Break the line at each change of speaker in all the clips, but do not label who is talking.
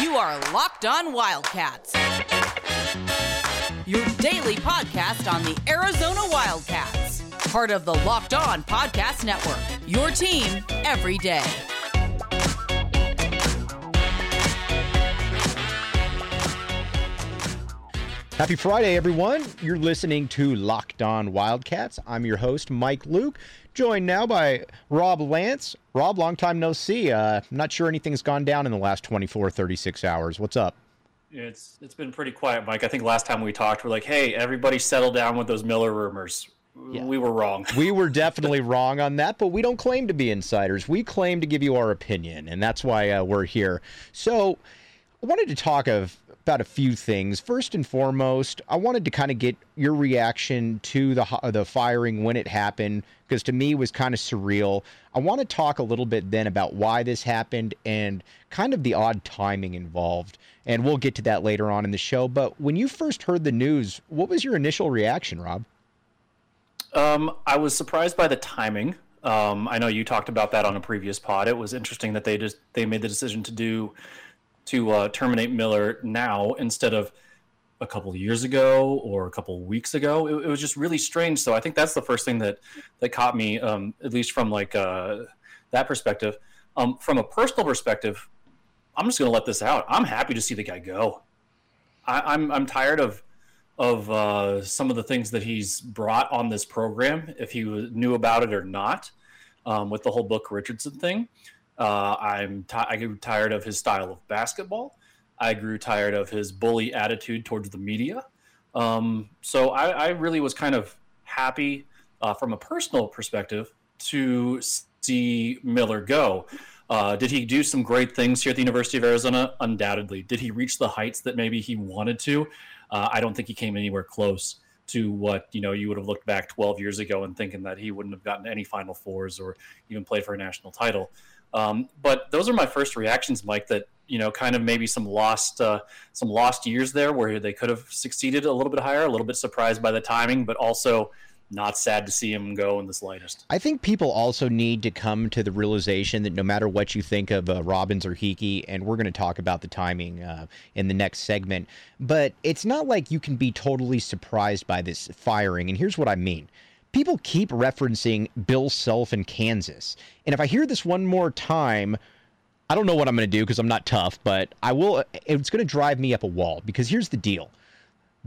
You are Locked On Wildcats, your daily podcast on the Arizona Wildcats, part of the Locked On Podcast Network. Your team every day.
Happy Friday, everyone. You're listening to Locked On Wildcats. I'm your host, Mike Luke, joined now by Rob Lance. Rob, long time no see. Uh, not sure anything's gone down in the last 24, 36 hours. What's up?
It's it's been pretty quiet, Mike. I think last time we talked, we're like, "Hey, everybody, settle down with those Miller rumors." Yeah. We were wrong.
we were definitely wrong on that, but we don't claim to be insiders. We claim to give you our opinion, and that's why uh, we're here. So, I wanted to talk of about a few things. First and foremost, I wanted to kind of get your reaction to the the firing when it happened because to me it was kind of surreal. I want to talk a little bit then about why this happened and kind of the odd timing involved. And we'll get to that later on in the show. But when you first heard the news, what was your initial reaction, Rob?
Um, I was surprised by the timing. Um, I know you talked about that on a previous pod. It was interesting that they just they made the decision to do to uh, terminate Miller now instead of a couple years ago or a couple weeks ago. It, it, was just really strange. So I think that's the first thing that that caught me, um, at least from like uh, that perspective. Um, from a personal perspective, I'm just going to let this out. I'm happy to see the guy go. I, am I'm, I'm tired of of uh, some of the things that he's brought on this program, if he knew about it or not, um, with the whole Book Richardson thing. Uh, I'm t- I grew tired of his style of basketball. I grew tired of his bully attitude towards the media. Um, so I, I, really was kind of happy uh, from a personal perspective to see Miller go. Uh, did he do some great things here at the University of Arizona? Undoubtedly. Did he reach the heights that maybe he wanted to? Uh, I don't think he came anywhere close to what you know you would have looked back 12 years ago and thinking that he wouldn't have gotten any Final Fours or even played for a national title. Um, but those are my first reactions, Mike. That you know, kind of maybe some lost uh, some lost years there where they could have succeeded a little bit higher. A little bit surprised by the timing, but also not sad to see him go in the slightest.
I think people also need to come to the realization that no matter what you think of uh, Robbins or Heeke, and we're going to talk about the timing uh, in the next segment, but it's not like you can be totally surprised by this firing. And here's what I mean people keep referencing Bill Self in Kansas. And if I hear this one more time, I don't know what I'm going to do because I'm not tough, but I will. It's going to drive me up a wall because here's the deal.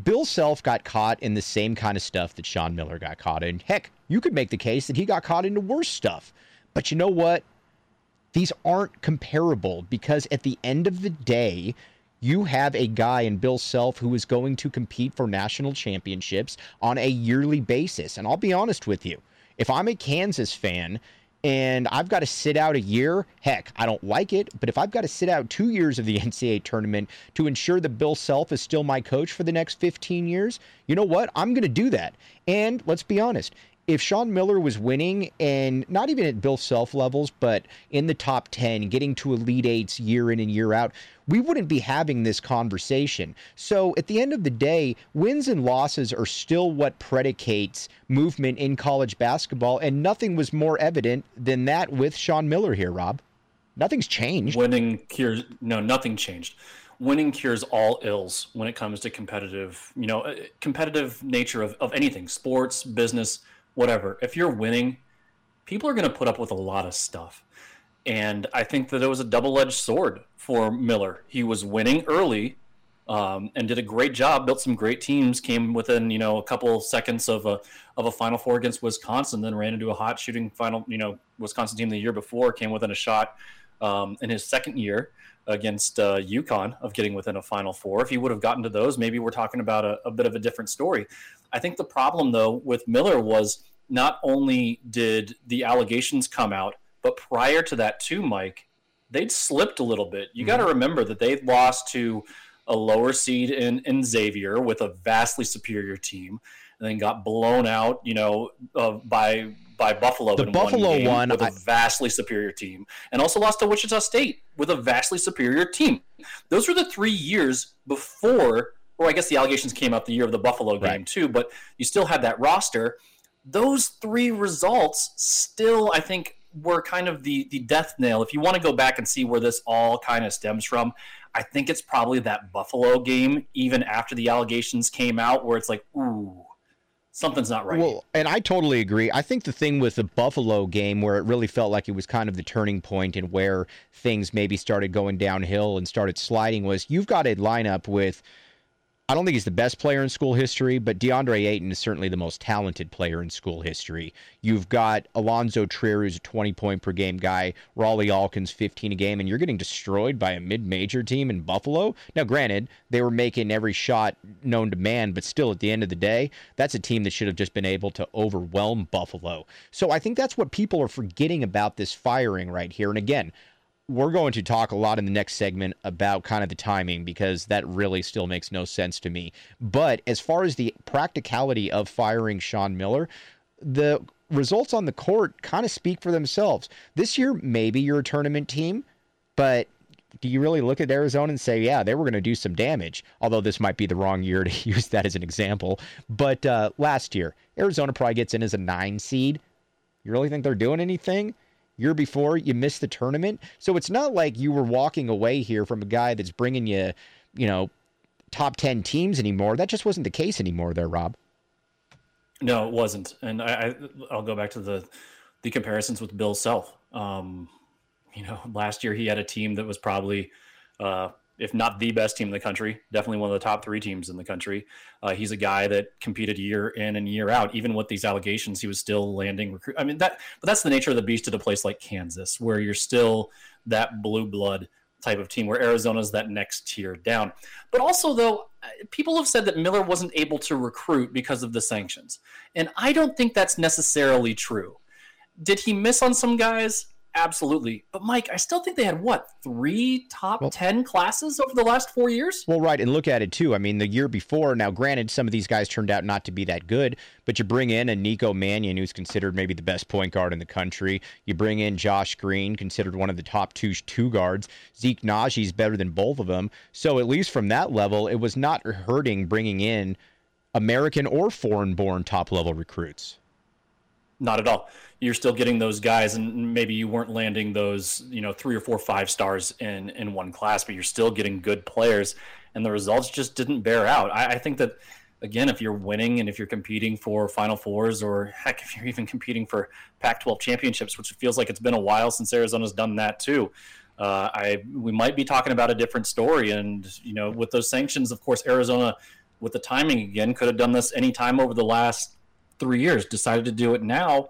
Bill Self got caught in the same kind of stuff that Sean Miller got caught in. Heck, you could make the case that he got caught into worse stuff. But you know what? These aren't comparable because at the end of the day, you have a guy in Bill Self who is going to compete for national championships on a yearly basis. And I'll be honest with you, if I'm a Kansas fan and I've got to sit out a year, heck, I don't like it, but if I've got to sit out two years of the NCAA tournament to ensure that Bill Self is still my coach for the next 15 years, you know what? I'm going to do that. And let's be honest, if Sean Miller was winning and not even at Bill Self levels, but in the top 10, getting to Elite Eights year in and year out, we wouldn't be having this conversation. So at the end of the day, wins and losses are still what predicates movement in college basketball. And nothing was more evident than that with Sean Miller here, Rob. Nothing's changed.
Winning cures, no, nothing changed winning cures all ills when it comes to competitive, you know, uh, competitive nature of, of anything, sports, business, whatever. If you're winning, people are going to put up with a lot of stuff. And I think that it was a double edged sword for Miller. He was winning early um, and did a great job, built some great teams, came within, you know, a couple seconds of a, of a Final Four against Wisconsin, then ran into a hot shooting final, you know, Wisconsin team the year before, came within a shot um, in his second year against uh, UConn of getting within a Final Four. If he would have gotten to those, maybe we're talking about a, a bit of a different story. I think the problem, though, with Miller was not only did the allegations come out, but prior to that, too, Mike, they'd slipped a little bit. You mm-hmm. got to remember that they'd lost to a lower seed in, in Xavier with a vastly superior team, and then got blown out, you know, uh, by by Buffalo.
The Buffalo
one,
one
with a vastly superior team, and also lost to Wichita State with a vastly superior team. Those were the three years before or I guess the allegations came out the year of the Buffalo game right. too, but you still had that roster. Those three results still, I think, were kind of the the death nail. If you want to go back and see where this all kind of stems from, I think it's probably that Buffalo game, even after the allegations came out, where it's like, ooh, something's not right.
Well, and I totally agree. I think the thing with the Buffalo game where it really felt like it was kind of the turning point and where things maybe started going downhill and started sliding was you've got a lineup with I don't think he's the best player in school history, but DeAndre Ayton is certainly the most talented player in school history. You've got Alonzo Trier, who's a 20 point per game guy, Rawle Alkins, 15 a game, and you're getting destroyed by a mid major team in Buffalo. Now, granted, they were making every shot known to man, but still, at the end of the day, that's a team that should have just been able to overwhelm Buffalo. So I think that's what people are forgetting about this firing right here. And again, we're going to talk a lot in the next segment about kind of the timing because that really still makes no sense to me. But as far as the practicality of firing Sean Miller, the results on the court kind of speak for themselves. This year, maybe you're a tournament team, but do you really look at Arizona and say, yeah, they were going to do some damage? Although this might be the wrong year to use that as an example. But uh, last year, Arizona probably gets in as a nine seed. You really think they're doing anything? Year before you missed the tournament. So it's not like you were walking away here from a guy that's bringing you, you know, top 10 teams anymore. That just wasn't the case anymore there, Rob.
No, it wasn't. And I, I will go back to the the comparisons with Bill Self. Um, you know, last year he had a team that was probably uh, if not the best team in the country, definitely one of the top three teams in the country. Uh, he's a guy that competed year in and year out. Even with these allegations, he was still landing recruit. I mean that, but that's the nature of the beast at a place like Kansas, where you're still that blue blood type of team, where Arizona's that next tier down. But also, though, people have said that Miller wasn't able to recruit because of the sanctions, and I don't think that's necessarily true. Did he miss on some guys? Absolutely. But Mike, I still think they had what, three top well, 10 classes over the last four years?
Well, right. And look at it too. I mean, the year before, now granted, some of these guys turned out not to be that good, but you bring in a Nico Mannion, who's considered maybe the best point guard in the country. You bring in Josh Green, considered one of the top two two guards. Zeke Nnaji's better than both of them. So at least from that level, it was not hurting bringing in American or foreign born top level recruits.
Not at all. You're still getting those guys and maybe you weren't landing those you know three or four five stars in in one class but you're still getting good players and the results just didn't bear out. I, I think that again if you're winning and if you're competing for final fours or heck if you're even competing for pac 12 championships which feels like it's been a while since arizona's done that too uh, I we might be talking about a different story, and you know, with those sanctions, of course, Arizona, with the timing again, could have done this any time over the last three years. Decided to do it now,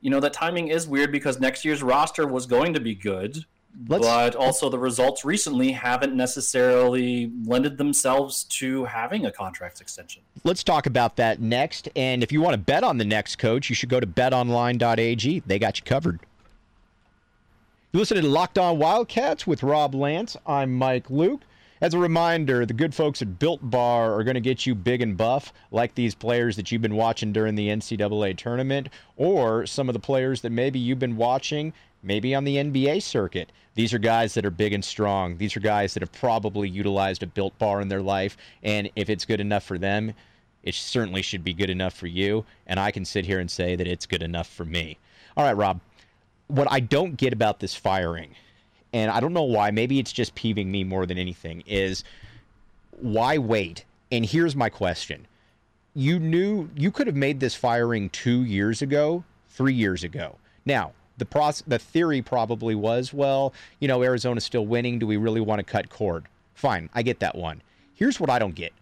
you know that timing is weird because next year's roster was going to be good, Let's, but also the results recently haven't necessarily lended themselves to having a contract extension.
Let's talk about that next. And if you want to bet on the next coach, you should go to betonline.ag. They got you covered. You listen to Locked On Wildcats with Rob Lance. I'm Mike Luke. As a reminder, the good folks at Built Bar are going to get you big and buff, like these players that you've been watching during the NCAA tournament, or some of the players that maybe you've been watching, maybe on the NBA circuit. These are guys that are big and strong. These are guys that have probably utilized a Built Bar in their life, and if it's good enough for them, it certainly should be good enough for you. And I can sit here and say that it's good enough for me. All right, Rob. What I don't get about this firing and I don't know why, maybe it's just peeving me more than anything, is why wait? And here's my question. You knew you could have made this firing two years ago, three years ago. Now, the process, the theory probably was, well, you know, Arizona's still winning. Do we really want to cut cord? Fine, I get that one. Here's what I don't get.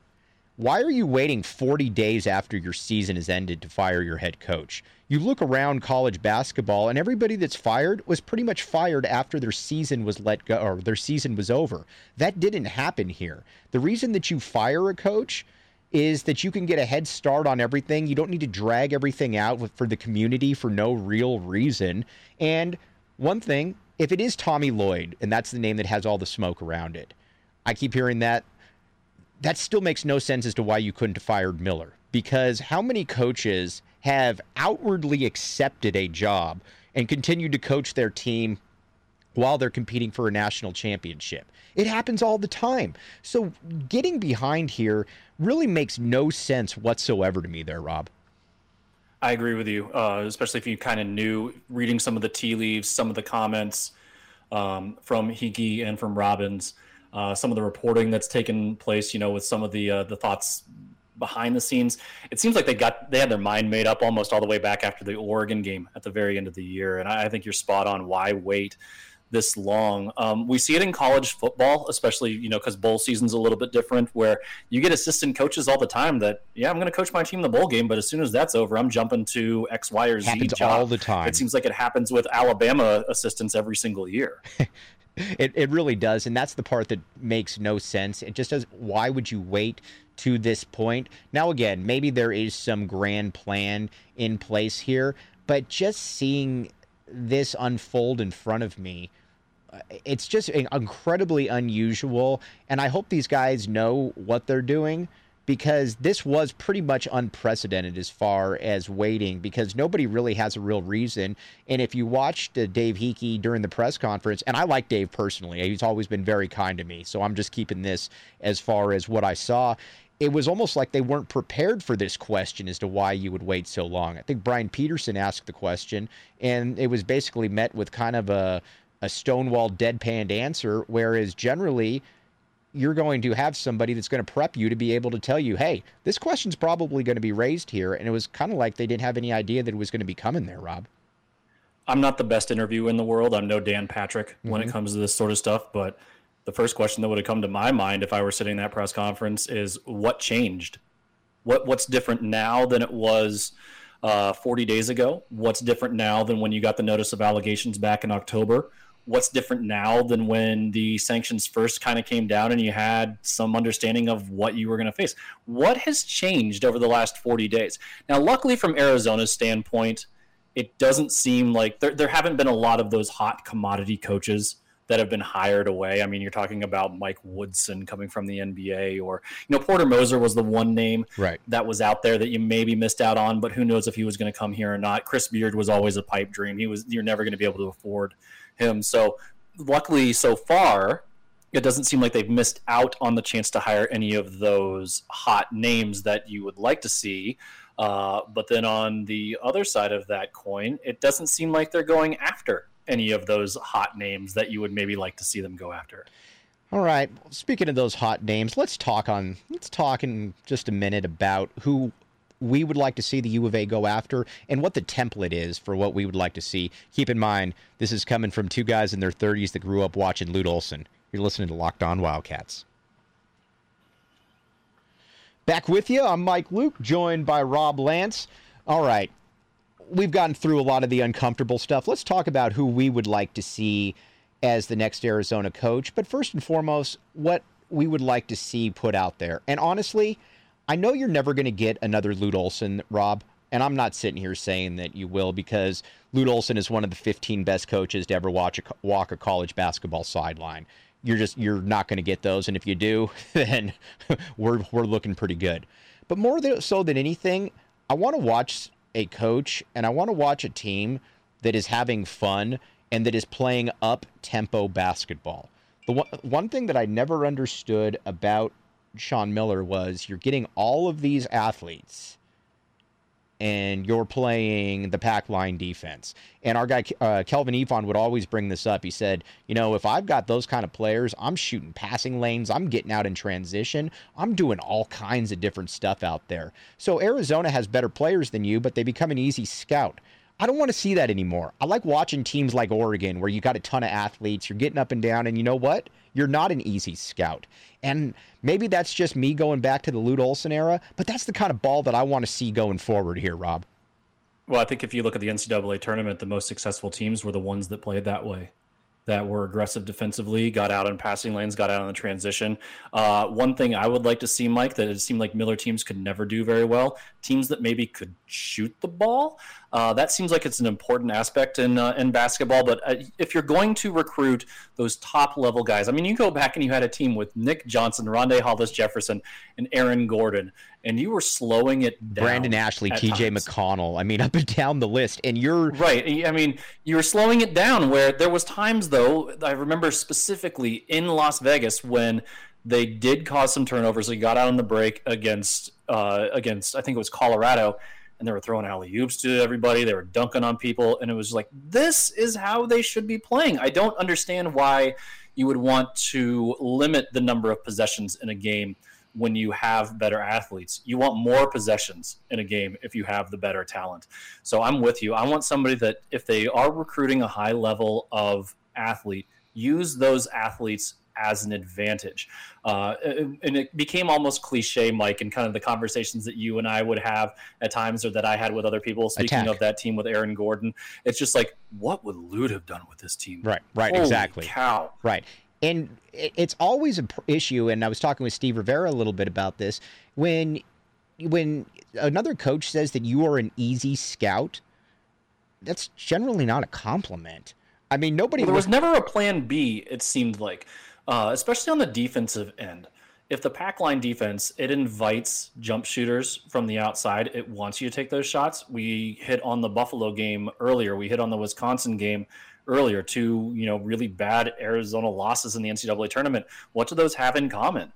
Why are you waiting 40 days after your season has ended to fire your head coach? You look around college basketball, and everybody that's fired was pretty much fired after their season was let go or their season was over. That didn't happen here. The reason that you fire a coach is that you can get a head start on everything. You don't need to drag everything out for the community for no real reason. And one thing, if it is Tommy Lloyd, and that's the name that has all the smoke around it, I keep hearing that that still makes no sense as to why you couldn't have fired Miller. Because how many coaches have outwardly accepted a job and continued to coach their team while they're competing for a national championship? It happens all the time. So getting behind here really makes no sense whatsoever to me there, Rob.
I agree with you, uh, especially if you kind of knew reading some of the tea leaves, some of the comments um, from Heeke and from Robbins, uh, some of the reporting that's taken place. You know, with some of the uh, the thoughts behind the scenes. It seems like they got they had their mind made up almost all the way back after the Oregon game at the very end of the year, and I, I think you're spot on. Why wait? This long. Um, we see it in college football, especially you know because bowl season's a little bit different, where you get assistant coaches all the time that yeah I'm going to coach my team the bowl game, but as soon as that's over, I'm jumping to X, Y, or Z
happens
job.
all the time.
It seems like it happens with Alabama assistants every single year.
it it really does, and that's the part that makes no sense. It just does. Why would you wait? To this point. Now, again, maybe there is some grand plan in place here, but just seeing this unfold in front of me it's just incredibly unusual. And I hope these guys know what they're doing because this was pretty much unprecedented as far as waiting because nobody really has a real reason. And if you watched uh, Dave Heeke during the press conference, and I like Dave personally, he's always been very kind to me. So I'm just keeping this as far as what I saw. It was almost like they weren't prepared for this question as to why you would wait so long. I think Brian Peterson asked the question, and it was basically met with kind of a a stonewall deadpanned answer whereas generally you're going to have somebody that's going to prep you to be able to tell you hey this question's probably going to be raised here and it was kind of like they didn't have any idea that it was going to be coming there rob
i'm not the best interviewer in the world i'm no dan patrick mm-hmm. when it mm-hmm. comes to this sort of stuff but the first question that would have come to my mind if i were sitting in that press conference is what changed what what's different now than it was uh, 40 days ago what's different now than when you got the notice of allegations back in october what's different now than when the sanctions first kind of came down and you had some understanding of what you were going to face. What has changed over the last 40 days? Now, luckily, from Arizona's standpoint, it doesn't seem like there, there haven't been a lot of those hot commodity coaches that have been hired away. I mean, you're talking about Mike Woodson coming from the NBA, or you know, Porter Moser was the one name
right.
that was out there that you maybe missed out on, but who knows if he was going to come here or not. Chris Beard was always a pipe dream. He was you're never going to be able to afford him. So luckily, so far, it doesn't seem like they've missed out on the chance to hire any of those hot names that you would like to see. Uh, but then on the other side of that coin, it doesn't seem like they're going after any of those hot names that you would maybe like to see them go after.
All right. Speaking of those hot names, let's talk on let's talk in just a minute about who we would like to see the U of A go after and what the template is for what we would like to see. Keep in mind, this is coming from two guys in their 30s that grew up watching Lute Olson. You're listening to Locked On Wildcats. Back with you. I'm Mike Luke, joined by Rob Lance. All right. We've gotten through a lot of the uncomfortable stuff. Let's talk about who we would like to see as the next Arizona coach. But first and foremost, what we would like to see put out there. And honestly, I know you're never going to get another Lute Olson, Rob, and I'm not sitting here saying that you will because Lute Olson is one of the 15 best coaches to ever watch a, walk a college basketball sideline. You're just you're not going to get those, and if you do, then we're we're looking pretty good. But more so than anything, I want to watch a coach and I want to watch a team that is having fun and that is playing up tempo basketball. The one, one thing that I never understood about Sean Miller was you're getting all of these athletes and you're playing the pack line defense. And our guy, uh, Kelvin Evon, would always bring this up. He said, You know, if I've got those kind of players, I'm shooting passing lanes, I'm getting out in transition, I'm doing all kinds of different stuff out there. So Arizona has better players than you, but they become an easy scout. I don't want to see that anymore. I like watching teams like Oregon where you got a ton of athletes, you're getting up and down, and you know what? You're not an easy scout. And maybe that's just me going back to the Lute Olson era, but that's the kind of ball that I want to see going forward here, Rob.
Well, I think if you look at the NCAA tournament, the most successful teams were the ones that played that way that were aggressive defensively, got out in passing lanes, got out on the transition. Uh, one thing I would like to see, Mike, that it seemed like Miller teams could never do very well, teams that maybe could shoot the ball. Uh, that seems like it's an important aspect in uh, in basketball. But uh, if you're going to recruit those top level guys, I mean, you go back and you had a team with Nick Johnson, Rondae Hollis Jefferson, and Aaron Gordon, and you were slowing it down.
Brandon Ashley, T.J. McConnell. I mean, up and down the list, and you're
right. I mean, you were slowing it down. Where there was times though, I remember specifically in Las Vegas when they did cause some turnovers. They got out on the break against uh, against I think it was Colorado and they were throwing alley oops to everybody. They were dunking on people, and it was like this is how they should be playing. I don't understand why you would want to limit the number of possessions in a game when you have better athletes. You want more possessions in a game if you have the better talent. So I'm with you. I want somebody that if they are recruiting a high level of athlete, use those athletes as an advantage. Uh, and it became almost cliche, Mike, in kind of the conversations that you and I would have at times or that I had with other people. Speaking
Attack.
of that team with Aaron Gordon, it's just like, what would Lute have done with this team?
Right, right,
Holy
exactly.
Cow.
Right. And it's always an issue, and I was talking with Steve Rivera a little bit about this. When when another coach says that you are an easy scout, that's generally not a compliment. I mean, nobody
Well, there was
look-
never a plan B, it seemed like, uh, especially on the defensive end. If the pack line defense, it invites jump shooters from the outside. It wants you to take those shots. We hit on the Buffalo game earlier. We hit on the Wisconsin game earlier. Two, you know, really bad Arizona losses in the NCAA tournament. What do those have in common?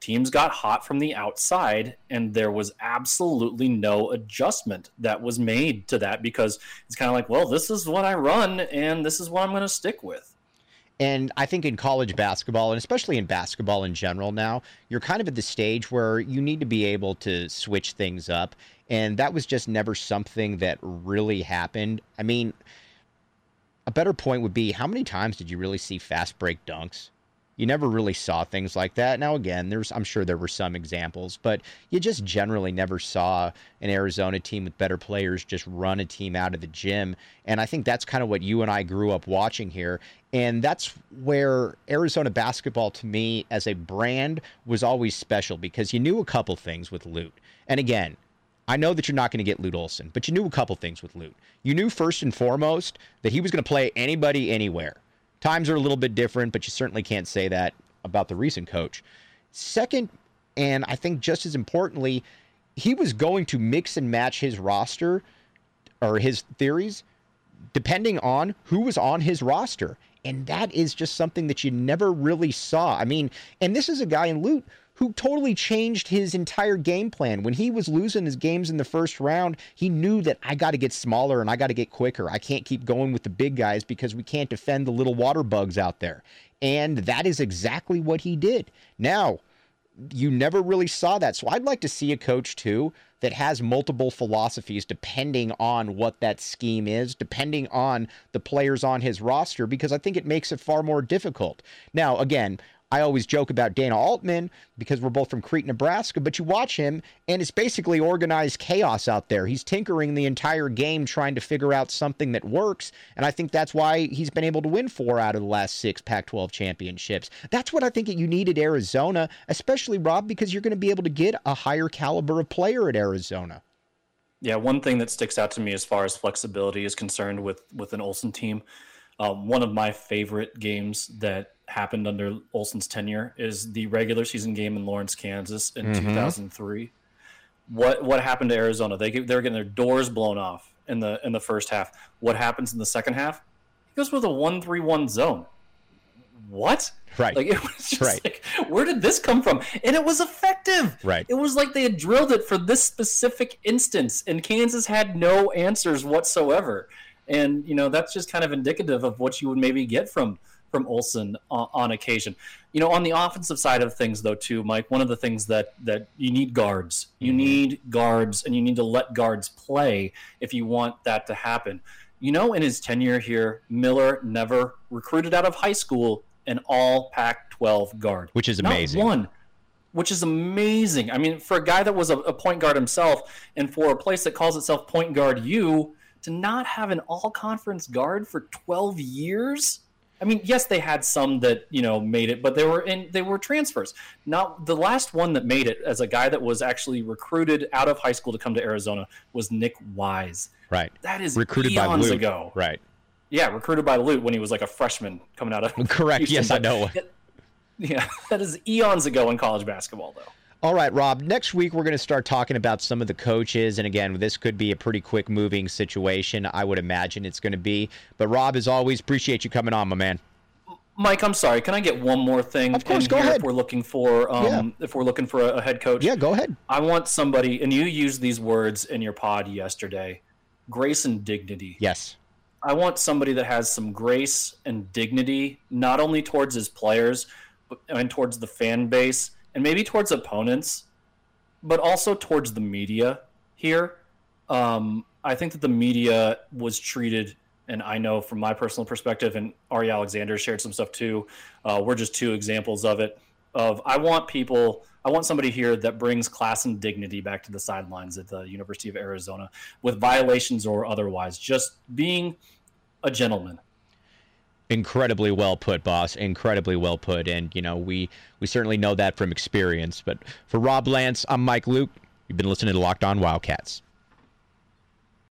Teams got hot from the outside, and there was absolutely no adjustment that was made to that because it's kind of like, well, this is what I run, and this is what I'm going to stick with.
And I think in college basketball, and especially in basketball in general now, you're kind of at the stage where you need to be able to switch things up. And that was just never something that really happened. I mean, a better point would be how many times did you really see fast break dunks? You never really saw things like that. Now, again, there's I'm sure there were some examples, but you just generally never saw an Arizona team with better players just run a team out of the gym. And I think that's kind of what you and I grew up watching here. And that's where Arizona basketball, to me, as a brand, was always special because you knew a couple things with Lute. And again, I know that you're not going to get Lute Olson, but you knew a couple things with Lute. You knew first and foremost that he was going to play anybody anywhere. Times are a little bit different, but you certainly can't say that about the recent coach. Second, and I think just as importantly, he was going to mix and match his roster or his theories depending on who was on his roster. And that is just something that you never really saw. I mean, and this is a guy in Loot who totally changed his entire game plan. When he was losing his games in the first round, he knew that I got to get smaller and I got to get quicker. I can't keep going with the big guys because we can't defend the little water bugs out there. And that is exactly what he did. Now, you never really saw that. So I'd like to see a coach too that has multiple philosophies depending on what that scheme is, depending on the players on his roster, because I think it makes it far more difficult. Now, again, I always joke about Dana Altman because we're both from Crete, Nebraska, but you watch him and it's basically organized chaos out there. He's tinkering the entire game trying to figure out something that works. And I think that's why he's been able to win four out of the last six Pac 12 championships. That's what I think you need at Arizona, especially, Rob, because you're going to be able to get a higher caliber of player at Arizona.
Yeah, one thing that sticks out to me as far as flexibility is concerned with with an Olson team, um, one of my favorite games that happened under Olson's tenure is the regular season game in Lawrence, Kansas in
Mhm.
2003. What what happened to Arizona? They they were getting their doors blown off in the in the first half. What happens in the second half? He goes with a one-three-one zone. What?
Right.
Like it was just
Right.
like, where did this come from? And it was effective.
Right.
It was like they had drilled it for this specific instance, and Kansas had no answers whatsoever. And you know that's just kind of indicative of what you would maybe get from from Olson on, on occasion. You know, on the offensive side of things, though, too, Mike. One of the things that that you need guards. You mm-hmm. need guards, and you need to let guards play if you want that to happen. You know, in his tenure here, Miller never recruited out of high school an all Pac 12 guard,
Which is
Not
amazing.
one, which is amazing. I mean, for a guy that was a, a point guard himself, and for a place that calls itself Point Guard U, to not have an all conference guard for 12 years. I mean, yes, they had some that you know made it, but they were in they were transfers. Not the last one that made it as a guy that was actually recruited out of high school to come to Arizona was Nic Wise.
Right.
That is
Recruited by Lute.
ago.
Right.
Yeah, recruited by Lute when he was like a freshman coming out of
Correct.
Houston,
yes, I know.
Yeah, that is eons ago in college basketball, though.
All right, Rob. Next week, we're going to start talking about some of the coaches. And again, this could be a pretty quick moving situation. I would imagine it's going to be. But, Rob, as always, appreciate you coming on, my man.
Mike, I'm sorry. Can I get one more thing?
Of course, go ahead.
If we're looking for, um,
Yeah.
if we're looking for a, a head coach,
Yeah, go ahead.
I want somebody, and you used these words in your pod yesterday: grace and dignity.
Yes.
I want somebody that has some grace and dignity, not only towards his players, but and towards the fan base, and maybe towards opponents, but also towards the media here. Um, I think that the media was treated, and I know from my personal perspective, and Ari Alexander shared some stuff too. Uh, we're just two examples of it. Of I want people, I want somebody here that brings class and dignity back to the sidelines at the University of Arizona, with violations or otherwise, just being a gentleman.
Incredibly well put, boss. Incredibly well put. And, you know, we, we certainly know that from experience. But for Rob Lance, I'm Mike Luke. You've been listening to Locked On Wildcats.